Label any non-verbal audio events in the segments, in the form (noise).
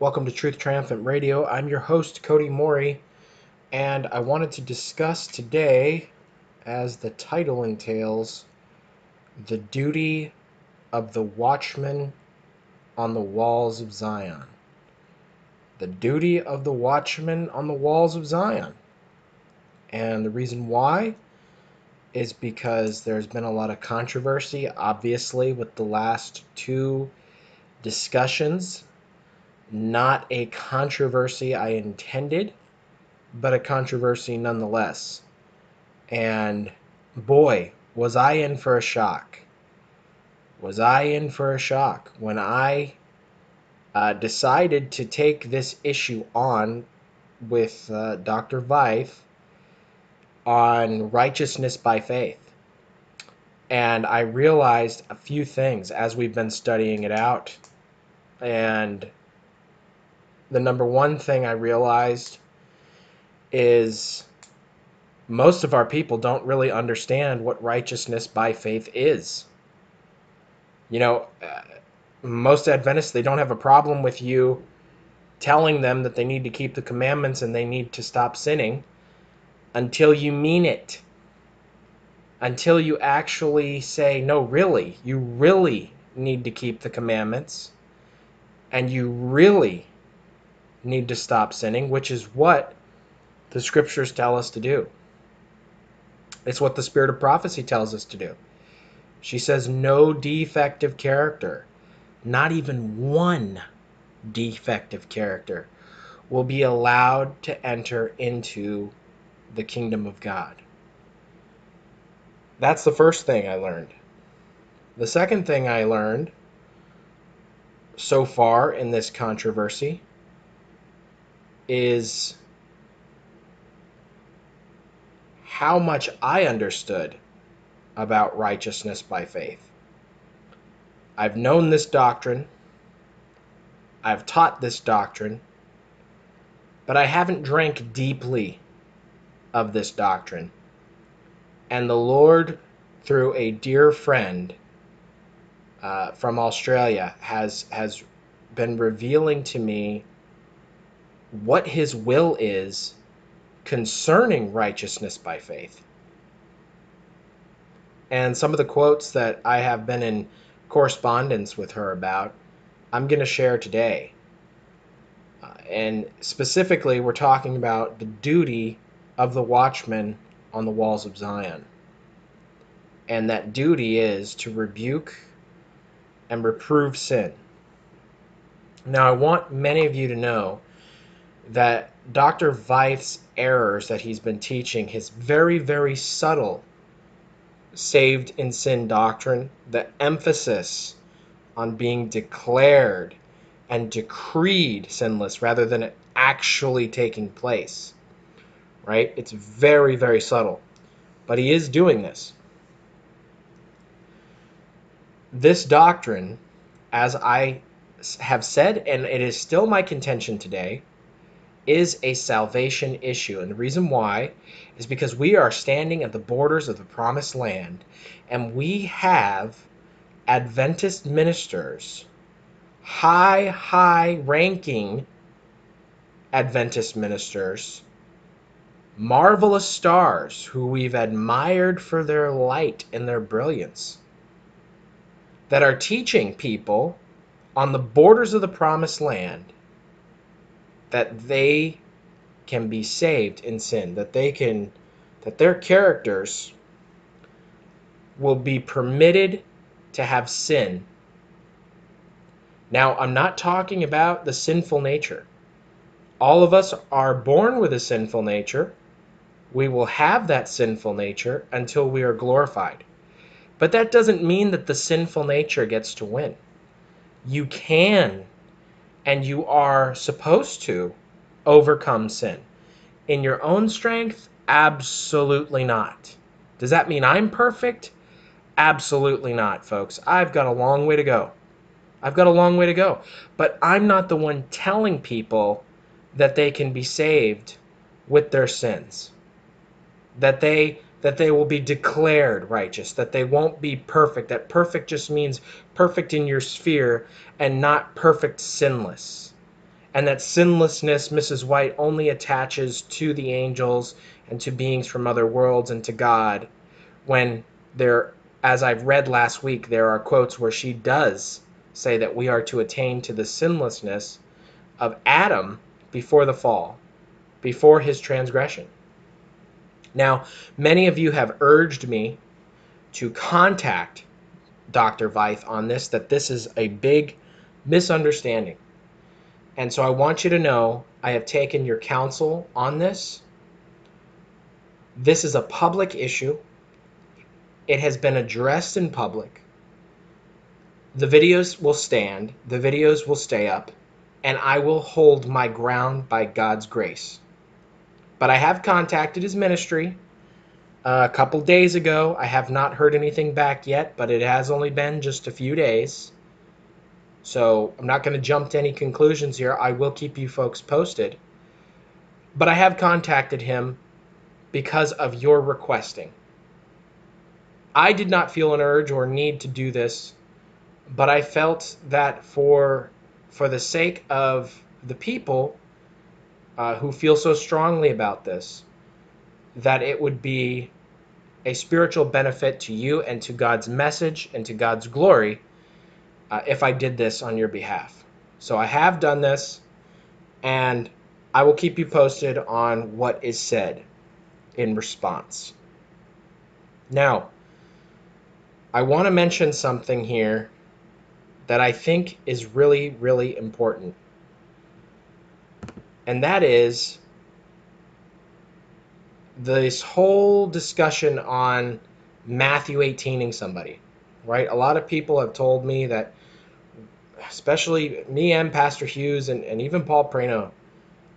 Welcome to Truth Triumphant Radio. I'm your host, Cody Mori, and I wanted to discuss today, as the title entails, the duty of the watchman on the walls of Zion. The duty of the watchman on the walls of Zion. And the reason why is because there's been a lot of controversy, obviously, with the last two discussions not a controversy I intended, but a controversy nonetheless. And boy, was I in for a shock. Was I in for a shock when I uh, decided to take this issue on with uh, Dr. Veith on righteousness by faith. And I realized a few things as we've been studying it out. And the number one thing I realized is most of our people don't really understand what righteousness by faith is. You know, uh, most Adventists, they don't have a problem with you telling them that they need to keep the commandments and they need to stop sinning until you mean it. Until you actually say, no, really, you really need to keep the commandments and you really need to stop sinning, which is what the scriptures tell us to do. It's what the spirit of prophecy tells us to do. She says, no defective character, not even one defective character, will be allowed to enter into the kingdom of God. That's the first thing I learned. The second thing I learned so far in this controversy is how much I understood about righteousness by faith. I've known this doctrine, I've taught this doctrine, but I haven't drank deeply of this doctrine. And the Lord, through a dear friend uh, from Australia, has has been revealing to me what his will is concerning righteousness by faith. And some of the quotes that I have been in correspondence with her about, I'm going to share today. Uh, and specifically, we're talking about the duty of the watchman on the walls of Zion. And that duty is to rebuke and reprove sin. Now, I want many of you to know that Dr. Veith's errors that he's been teaching, his very, very subtle saved in sin doctrine, the emphasis on being declared and decreed sinless rather than actually taking place. Right? It's very, very subtle. But he is doing this. This doctrine, as I have said, and it is still my contention today, is a salvation issue. And the reason why is because we are standing at the borders of the promised land and we have Adventist ministers, high, high ranking Adventist ministers, marvelous stars who we've admired for their light and their brilliance, that are teaching people on the borders of the promised land that they can be saved in sin, that they can, that their characters will be permitted to have sin. Now, I'm not talking about the sinful nature. All of us are born with a sinful nature. We will have that sinful nature until we are glorified. But that doesn't mean that the sinful nature gets to win. You can and you are supposed to overcome sin. In your own strength, absolutely not. Does that mean I'm perfect? Absolutely not, folks. I've got a long way to go. I've got a long way to go. But I'm not the one telling people that they can be saved with their sins. That they that they will be declared righteous, that they won't be perfect. That perfect just means perfect in your sphere and not perfect sinless. and that sinlessness, Mrs. White, only attaches to the angels and to beings from other worlds and to God, when there, as I've read last week, there are quotes where she does say that we are to attain to the sinlessness of Adam before the fall, before his transgression. Now, many of you have urged me to contact Dr. Veith on this, that this is a big misunderstanding. And so I want you to know I have taken your counsel on this. This is a public issue. It has been addressed in public. The videos will stand, the videos will stay up, and I will hold my ground by God's grace. But I have contacted his ministry uh, a couple days ago. I have not heard anything back yet, but it has only been just a few days. So I'm not going to jump to any conclusions here. I will keep you folks posted. But I have contacted him because of your requesting. I did not feel an urge or need to do this, but I felt that for for the sake of the people uh, who feel so strongly about this, that it would be a spiritual benefit to you and to God's message and to God's glory uh, if I did this on your behalf. So I have done this, and I will keep you posted on what is said in response. Now, I want to mention something here that I think is really, really important. And that is this whole discussion on Matthew 18ing somebody, right? A lot of people have told me that, especially me and Pastor Hughes and, and even Paul Prano,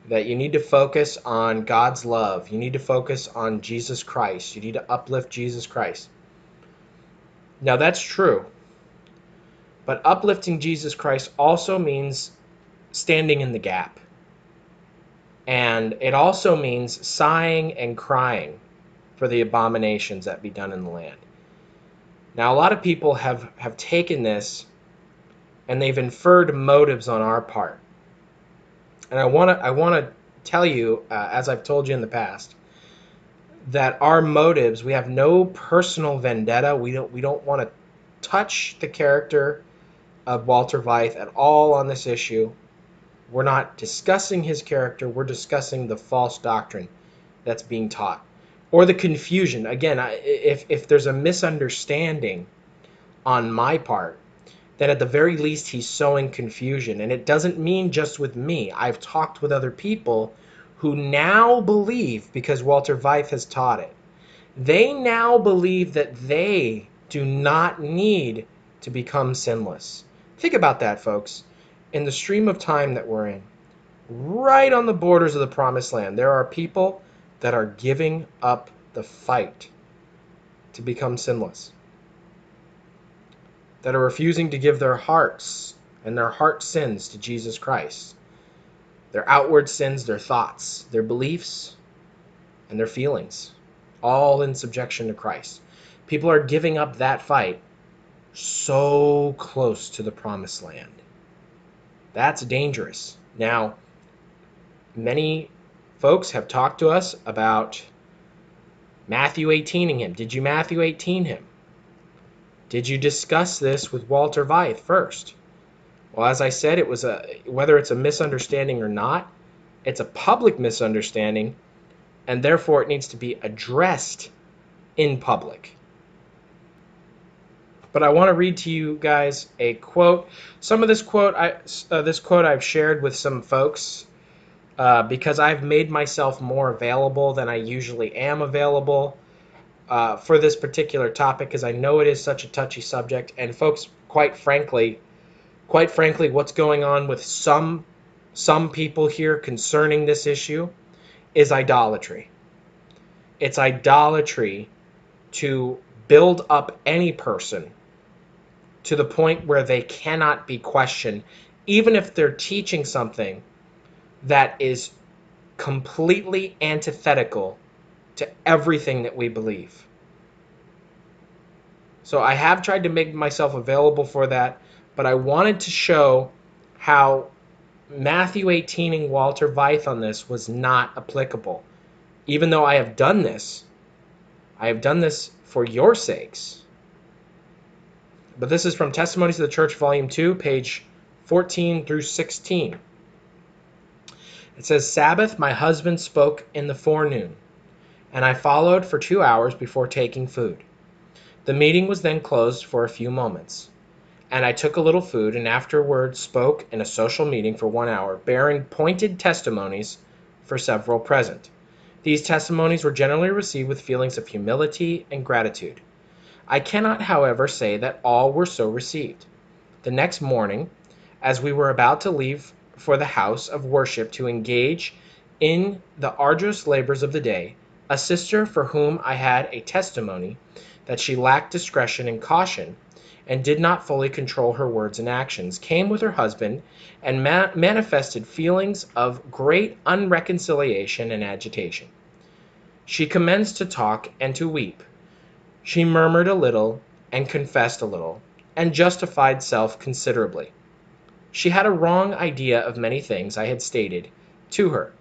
that you need to focus on God's love. You need to focus on Jesus Christ. You need to uplift Jesus Christ. Now, that's true. But uplifting Jesus Christ also means standing in the gap. And it also means sighing and crying for the abominations that be done in the land. Now, a lot of people have, have taken this and they've inferred motives on our part. And I want to I want to tell you, uh, as I've told you in the past, that our motives we have no personal vendetta. We don't we don't want to touch the character of Walter Veith at all on this issue. We're not discussing his character, we're discussing the false doctrine that's being taught or the confusion. Again, if, if there's a misunderstanding on my part, then at the very least he's sowing confusion. And it doesn't mean just with me. I've talked with other people who now believe, because Walter Veith has taught it, they now believe that they do not need to become sinless. Think about that, folks. In the stream of time that we're in, right on the borders of the promised land, there are people that are giving up the fight to become sinless, that are refusing to give their hearts and their heart sins to Jesus Christ, their outward sins, their thoughts, their beliefs, and their feelings, all in subjection to Christ. People are giving up that fight so close to the promised land. That's dangerous. Now, many folks have talked to us about Matthew 18ing him. Did you Matthew 18 him? Did you discuss this with Walter Veith first? Well, as I said, it was a whether it's a misunderstanding or not, it's a public misunderstanding, and therefore it needs to be addressed in public. But I want to read to you guys a quote. Some of this quote, I uh, this quote I've shared with some folks uh, because I've made myself more available than I usually am available uh, for this particular topic, because I know it is such a touchy subject. And folks, quite frankly, quite frankly, what's going on with some some people here concerning this issue is idolatry. It's idolatry to build up any person to the point where they cannot be questioned, even if they're teaching something that is completely antithetical to everything that we believe. So I have tried to make myself available for that, but I wanted to show how Matthew 18 and Walter Veith on this was not applicable. Even though I have done this, I have done this for your sakes. But this is from Testimonies of the Church, Volume 2, page 14 through 16. It says, Sabbath, my husband spoke in the forenoon, and I followed for two hours before taking food. The meeting was then closed for a few moments, and I took a little food and afterward spoke in a social meeting for one hour, bearing pointed testimonies for several present. These testimonies were generally received with feelings of humility and gratitude. I cannot, however, say that all were so received. The next morning, as we were about to leave for the house of worship to engage in the arduous labors of the day, a sister for whom I had a testimony that she lacked discretion and caution and did not fully control her words and actions, came with her husband and ma- manifested feelings of great unreconciliation and agitation. She commenced to talk and to weep. She murmured a little and confessed a little, and justified self considerably. She had a wrong idea of many things I had stated to her.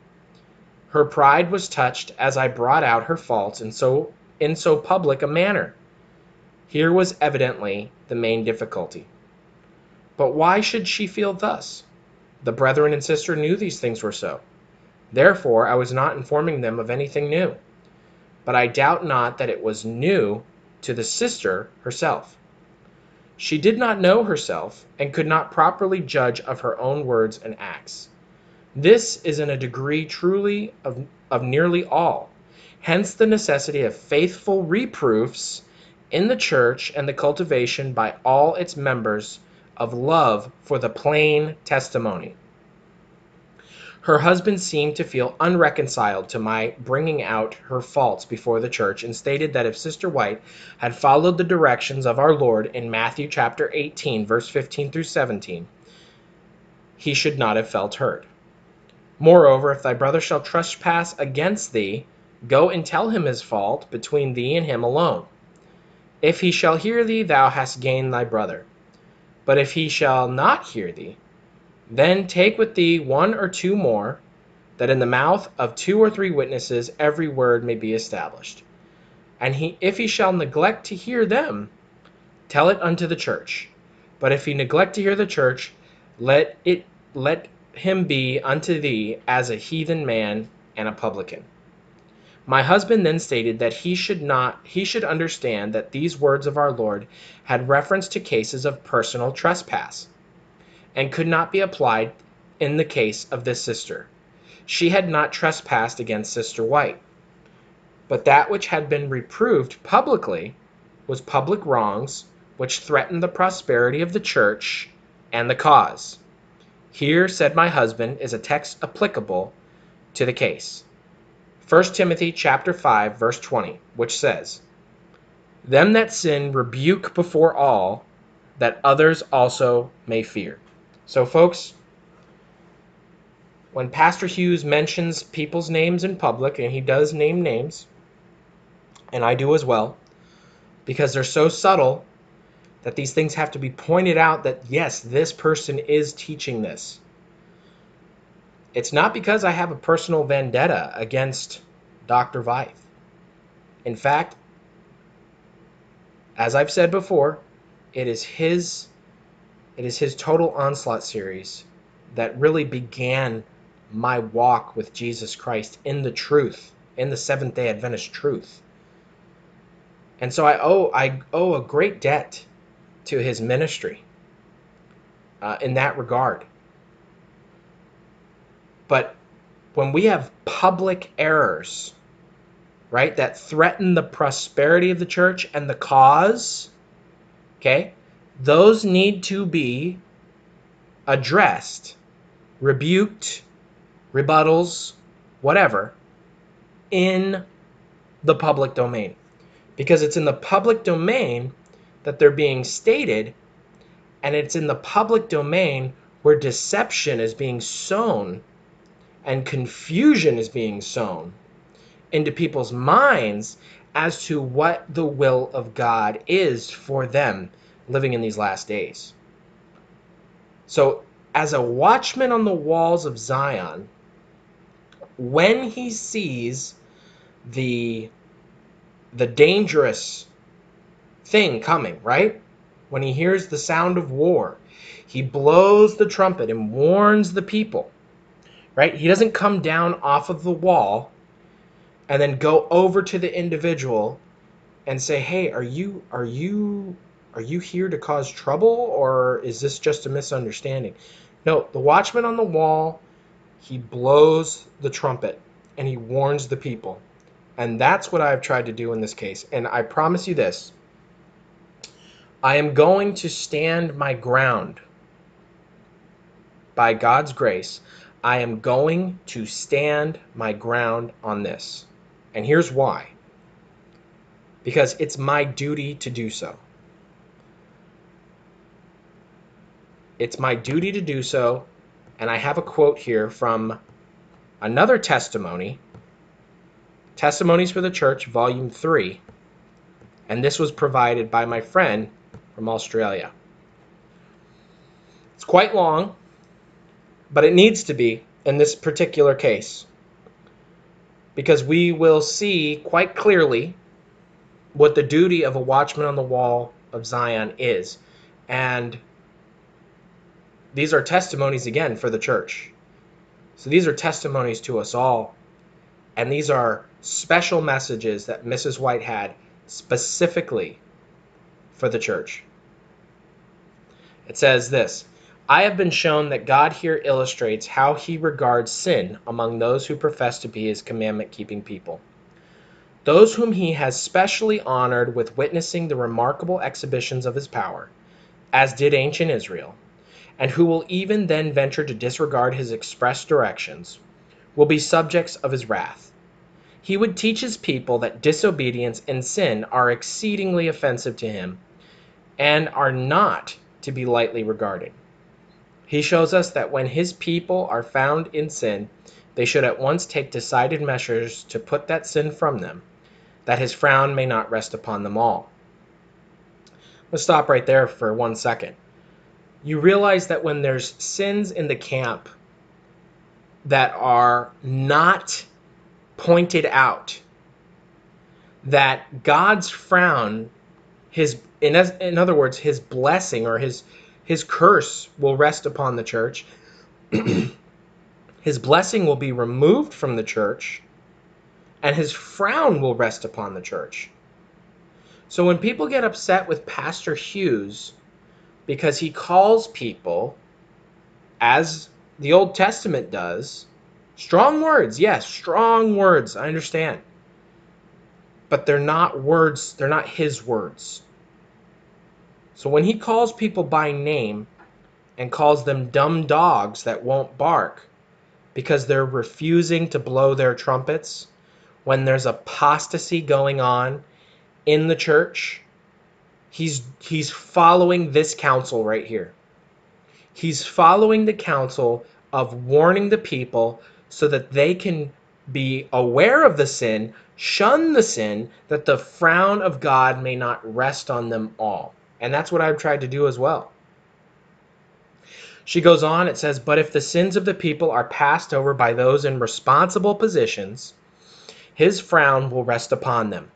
Her pride was touched as I brought out her faults in so in so public a manner. Here was evidently the main difficulty. But why should she feel thus? The brethren and sister knew these things were so. Therefore I was not informing them of anything new. But I doubt not that it was new to the sister herself. She did not know herself, and could not properly judge of her own words and acts. This is in a degree truly of, of nearly all. Hence the necessity of faithful reproofs in the church and the cultivation by all its members of love for the plain testimony. Her husband seemed to feel unreconciled to my bringing out her faults before the church and stated that if Sister White had followed the directions of our Lord in Matthew chapter 18, verse 15 through 17, he should not have felt hurt. Moreover, if thy brother shall trespass against thee, go and tell him his fault between thee and him alone. If he shall hear thee, thou hast gained thy brother. But if he shall not hear thee, then take with thee one or two more, that in the mouth of two or three witnesses every word may be established. And he, if he shall neglect to hear them, tell it unto the church. But if he neglect to hear the church, let it let him be unto thee as a heathen man and a publican. My husband then stated that he should not he should understand that these words of our Lord had reference to cases of personal trespass and could not be applied in the case of this sister. She had not trespassed against Sister White. But that which had been reproved publicly was public wrongs which threatened the prosperity of the church and the cause. Here, said my husband, is a text applicable to the case. 1 Timothy chapter 5 verse 20, which says, "Them that sin rebuke before all, that others also may fear." So, folks, when Pastor Hughes mentions people's names in public, and he does name names, and I do as well, because they're so subtle that these things have to be pointed out that, yes, this person is teaching this. It's not because I have a personal vendetta against Dr. Veith. In fact, as I've said before, it is his it is his total onslaught series that really began my walk with Jesus Christ in the truth, in the Seventh Day Adventist truth. And so I owe I owe a great debt to his ministry uh, in that regard. But when we have public errors, right, that threaten the prosperity of the church and the cause, okay, those need to be addressed, rebuked, rebuttals, whatever, in the public domain. Because it's in the public domain that they're being stated, and it's in the public domain where deception is being sown and confusion is being sown into people's minds as to what the will of God is for them living in these last days. So as a watchman on the walls of Zion, when he sees the the dangerous thing coming, right? When he hears the sound of war, he blows the trumpet and warns the people. Right? He doesn't come down off of the wall and then go over to the individual and say, "Hey, are you are you are you here to cause trouble or is this just a misunderstanding?" No, the watchman on the wall, he blows the trumpet and he warns the people. And that's what I've tried to do in this case. And I promise you this I am going to stand my ground by God's grace. I am going to stand my ground on this. And here's why because it's my duty to do so. It's my duty to do so. And I have a quote here from another testimony Testimonies for the Church, Volume 3. And this was provided by my friend from Australia. It's quite long, but it needs to be in this particular case. Because we will see quite clearly what the duty of a watchman on the wall of Zion is. And these are testimonies again for the church. So these are testimonies to us all. And these are special messages that Mrs. White had specifically for the church. It says this I have been shown that God here illustrates how he regards sin among those who profess to be his commandment keeping people. Those whom he has specially honored with witnessing the remarkable exhibitions of his power, as did ancient Israel, and who will even then venture to disregard his express directions, will be subjects of his wrath he would teach his people that disobedience and sin are exceedingly offensive to him and are not to be lightly regarded. He shows us that when his people are found in sin, they should at once take decided measures to put that sin from them, that his frown may not rest upon them all. Let's stop right there for one second. You realize that when there's sins in the camp that are not pointed out that God's frown, his in, in other words, his blessing or his his curse will rest upon the church. (clears throat) his blessing will be removed from the church, and his frown will rest upon the church. So when people get upset with Pastor Hughes because he calls people, as the Old Testament does, Strong words, yes, strong words. I understand. But they're not words, they're not his words. So when he calls people by name and calls them dumb dogs that won't bark because they're refusing to blow their trumpets, when there's apostasy going on in the church, he's he's following this counsel right here. He's following the counsel of warning the people so that they can be aware of the sin, shun the sin, that the frown of God may not rest on them all. And that's what I've tried to do as well. She goes on, it says, But if the sins of the people are passed over by those in responsible positions, his frown will rest upon them,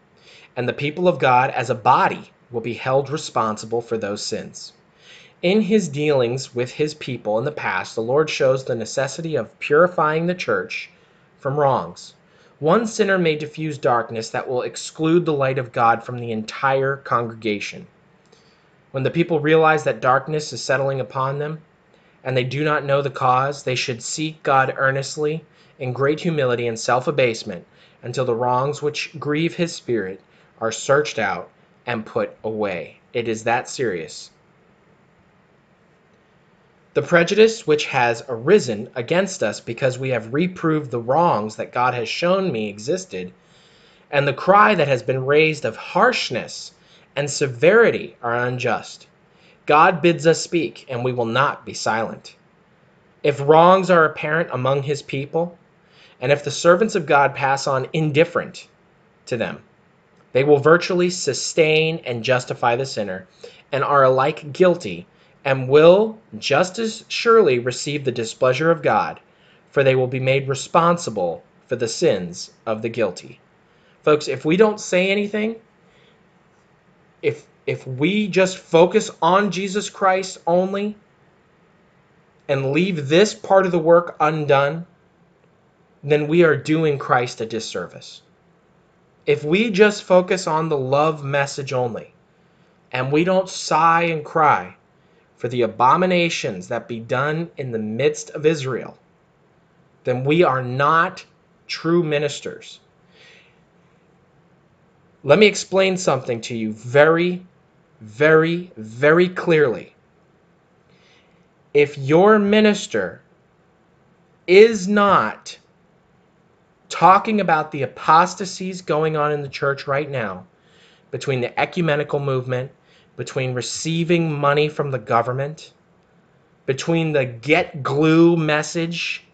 and the people of God as a body will be held responsible for those sins. In his dealings with his people in the past, the Lord shows the necessity of purifying the church from wrongs. One sinner may diffuse darkness that will exclude the light of God from the entire congregation. When the people realize that darkness is settling upon them, and they do not know the cause, they should seek God earnestly in great humility and self abasement until the wrongs which grieve his spirit are searched out and put away. It is that serious. The prejudice which has arisen against us because we have reproved the wrongs that God has shown me existed, and the cry that has been raised of harshness and severity are unjust. God bids us speak, and we will not be silent. If wrongs are apparent among his people, and if the servants of God pass on indifferent to them, they will virtually sustain and justify the sinner, and are alike guilty and will just as surely receive the displeasure of God, for they will be made responsible for the sins of the guilty. Folks, if we don't say anything, if if we just focus on Jesus Christ only and leave this part of the work undone, then we are doing Christ a disservice. If we just focus on the love message only and we don't sigh and cry for the abominations that be done in the midst of Israel, then we are not true ministers. Let me explain something to you very, very, very clearly. If your minister is not talking about the apostasies going on in the church right now between the ecumenical movement, between receiving money from the government, between the get glue message,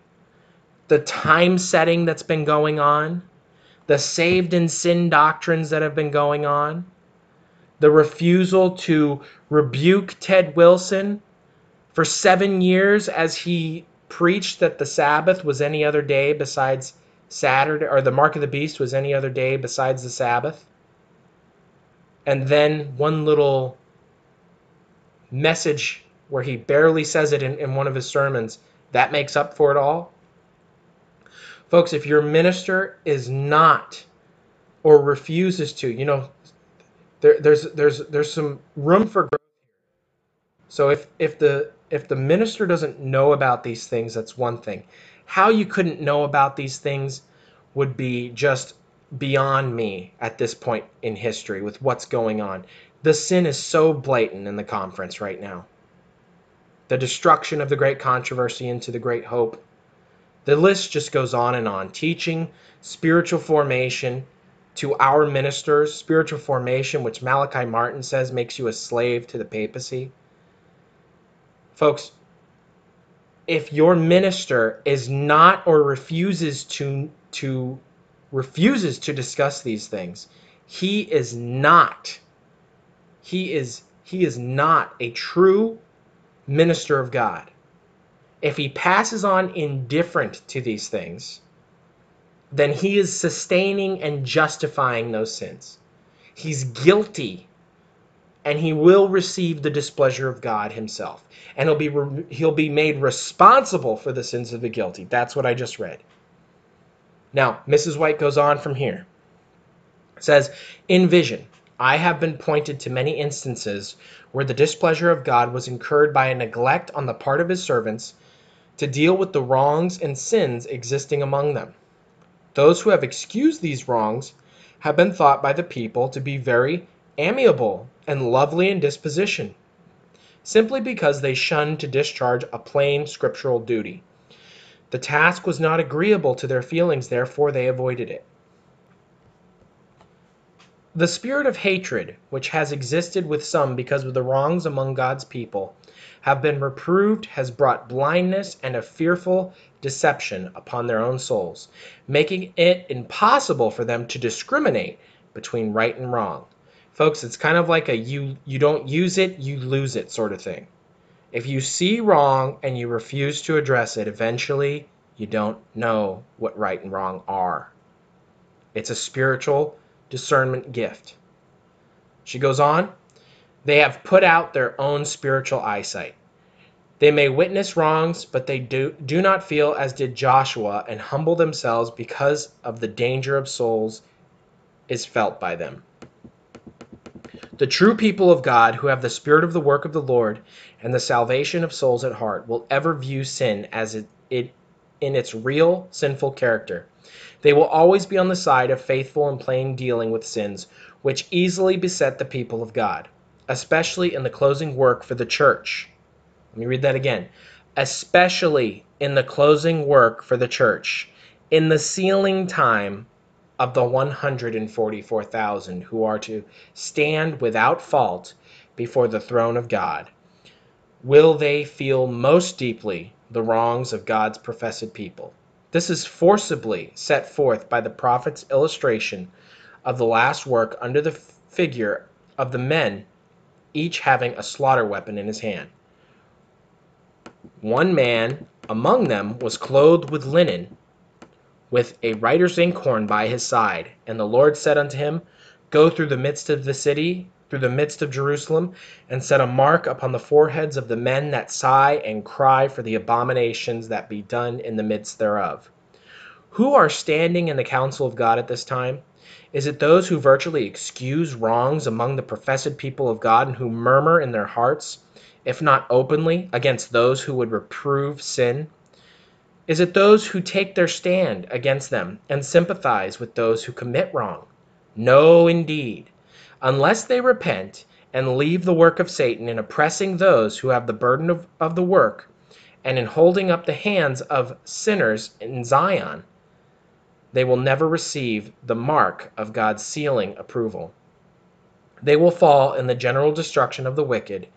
the time setting that's been going on, the saved in sin doctrines that have been going on, the refusal to rebuke Ted Wilson for seven years as he preached that the Sabbath was any other day besides Saturday, or the mark of the beast was any other day besides the Sabbath. And then one little message where he barely says it in, in one of his sermons, that makes up for it all. Folks, if your minister is not or refuses to, you know, there, there's there's there's some room for growth. So if if the if the minister doesn't know about these things, that's one thing. How you couldn't know about these things would be just beyond me at this point in history with what's going on. The sin is so blatant in the conference right now. The destruction of the great controversy into the great hope. The list just goes on and on. Teaching spiritual formation to our ministers, spiritual formation, which Malachi Martin says makes you a slave to the papacy. Folks, if your minister is not or refuses to to refuses to discuss these things he is not he is he is not a true minister of god. If he passes on indifferent to these things then he is sustaining and justifying those sins. He's guilty and he will receive the displeasure of God himself. And he'll be he'll be made responsible for the sins of the guilty. That's what I just read. Now Mrs. White goes on from here. It says in vision I have been pointed to many instances where the displeasure of God was incurred by a neglect on the part of his servants to deal with the wrongs and sins existing among them. Those who have excused these wrongs have been thought by the people to be very amiable and lovely in disposition, simply because they shunned to discharge a plain scriptural duty. The task was not agreeable to their feelings, therefore they avoided it. The spirit of hatred, which has existed with some because of the wrongs among God's people, have been reproved, has brought blindness and a fearful deception upon their own souls, making it impossible for them to discriminate between right and wrong. Folks, it's kind of like a you you don't use it, you lose it sort of thing. If you see wrong and you refuse to address it, eventually you don't know what right and wrong are. It's a spiritual discernment gift. She goes on, they have put out their own spiritual eyesight. They may witness wrongs, but they do, do not feel as did Joshua and humble themselves because of the danger of souls is felt by them. The true people of God who have the spirit of the work of the Lord and the salvation of souls at heart will ever view sin as it, it in its real sinful character. They will always be on the side of faithful and plain dealing with sins which easily beset the people of God, especially in the closing work for the church. Let me read that again. Especially in the closing work for the church, in the sealing time of the 144,000 who are to stand without fault before the throne of God, will they feel most deeply the wrongs of God's professed people. This is forcibly set forth by the prophet's illustration of the last work under the figure of the men, each having a slaughter weapon in his hand. One man among them was clothed with linen, with a writer's inkhorn by his side. And the Lord said unto him, Go through the midst of the city, through the midst of Jerusalem, and set a mark upon the foreheads of the men that sigh and cry for the abominations that be done in the midst thereof. Who are standing in the council of God at this time? Is it those who virtually excuse wrongs among the professed people of God and who murmur in their hearts, if not openly, against those who would reprove sin? Is it those who take their stand against them and sympathize with those who commit wrong? No, indeed. Unless they repent and leave the work of Satan in oppressing those who have the burden of, of the work and in holding up the hands of sinners in Zion, they will never receive the mark of God's sealing approval. They will fall in the general destruction of the wicked,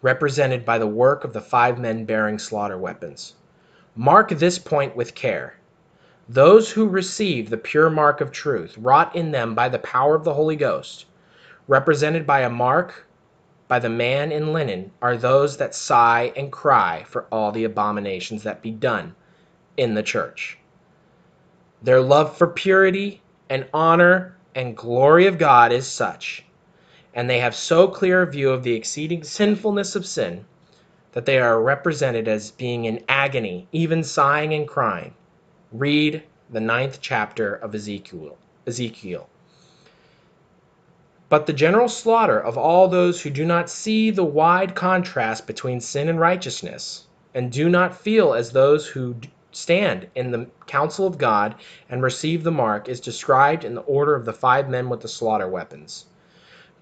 represented by the work of the five men bearing slaughter weapons. Mark this point with care. Those who receive the pure mark of truth, wrought in them by the power of the Holy Ghost, represented by a mark by the man in linen, are those that sigh and cry for all the abominations that be done in the church. Their love for purity and honor and glory of God is such, and they have so clear a view of the exceeding sinfulness of sin, that they are represented as being in agony, even sighing and crying. Read the ninth chapter of Ezekiel. Ezekiel. But the general slaughter of all those who do not see the wide contrast between sin and righteousness, and do not feel as those who stand in the council of God and receive the mark, is described in the order of the five men with the slaughter weapons.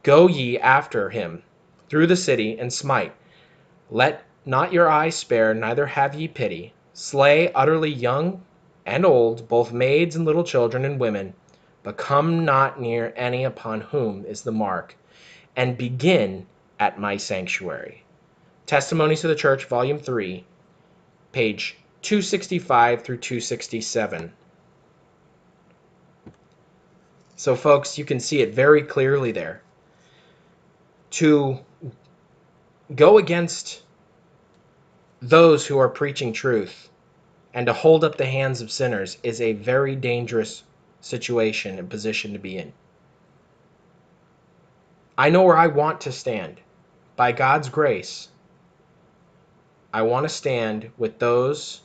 Go ye after him through the city and smite. Let not your eye spare, neither have ye pity. Slay utterly young and old, both maids and little children and women, but come not near any upon whom is the mark, and begin at my sanctuary. Testimonies to the Church, Volume 3, page 265 through 267. So, folks, you can see it very clearly there. To go against those who are preaching truth and to hold up the hands of sinners is a very dangerous situation and position to be in. I know where I want to stand. By God's grace, I want to stand with those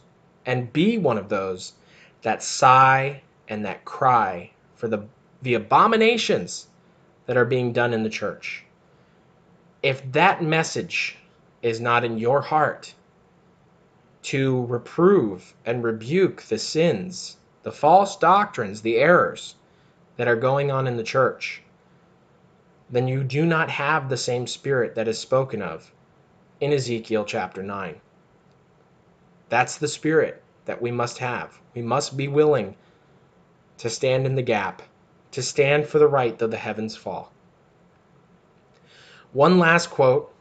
and be one of those that sigh and that cry for the, the abominations that are being done in the church. If that message is not in your heart, to reprove and rebuke the sins, the false doctrines, the errors that are going on in the church, then you do not have the same spirit that is spoken of in Ezekiel chapter 9. That's the spirit that we must have. We must be willing to stand in the gap, to stand for the right though the heavens fall. One last quote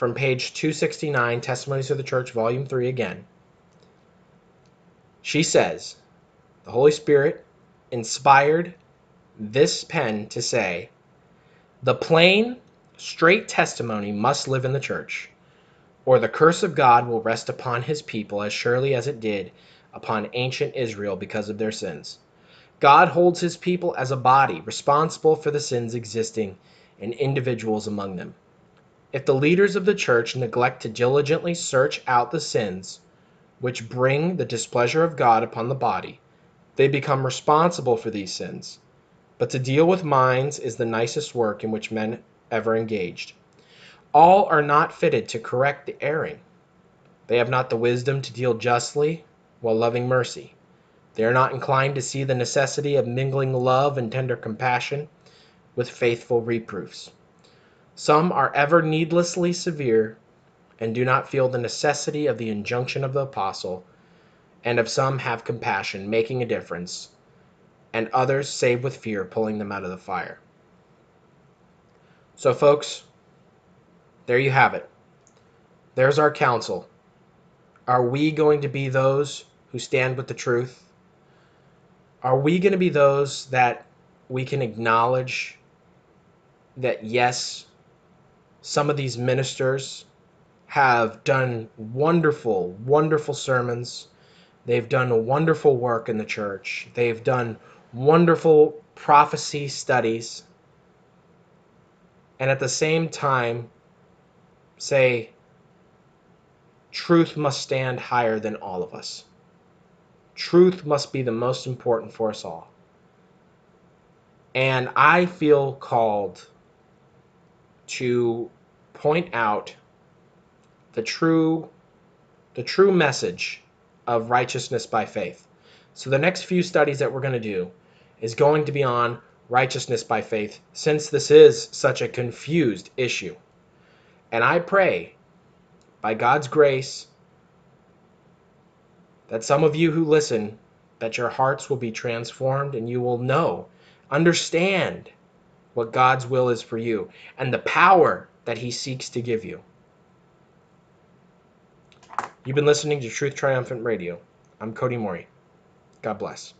from page 269, Testimonies of the Church, Volume 3 again. She says, The Holy Spirit inspired this pen to say, The plain, straight testimony must live in the church, or the curse of God will rest upon his people as surely as it did upon ancient Israel because of their sins. God holds his people as a body responsible for the sins existing in individuals among them. If the leaders of the church neglect to diligently search out the sins which bring the displeasure of God upon the body, they become responsible for these sins. But to deal with minds is the nicest work in which men ever engaged. All are not fitted to correct the erring. They have not the wisdom to deal justly while loving mercy. They are not inclined to see the necessity of mingling love and tender compassion with faithful reproofs. Some are ever needlessly severe, and do not feel the necessity of the injunction of the apostle, and of some have compassion, making a difference, and others save with fear, pulling them out of the fire. So, folks, there you have it. There's our counsel. Are we going to be those who stand with the truth? Are we going to be those that we can acknowledge that, yes, some of these ministers have done wonderful, wonderful sermons. They've done wonderful work in the church. They've done wonderful prophecy studies. And at the same time, say, truth must stand higher than all of us. Truth must be the most important for us all. And I feel called to point out the true the true message of righteousness by faith. So the next few studies that we're going to do is going to be on righteousness by faith since this is such a confused issue. And I pray by God's grace that some of you who listen that your hearts will be transformed and you will know, understand what God's will is for you and the power that he seeks to give you. You've been listening to Truth Triumphant Radio. I'm Cody Mori. God bless.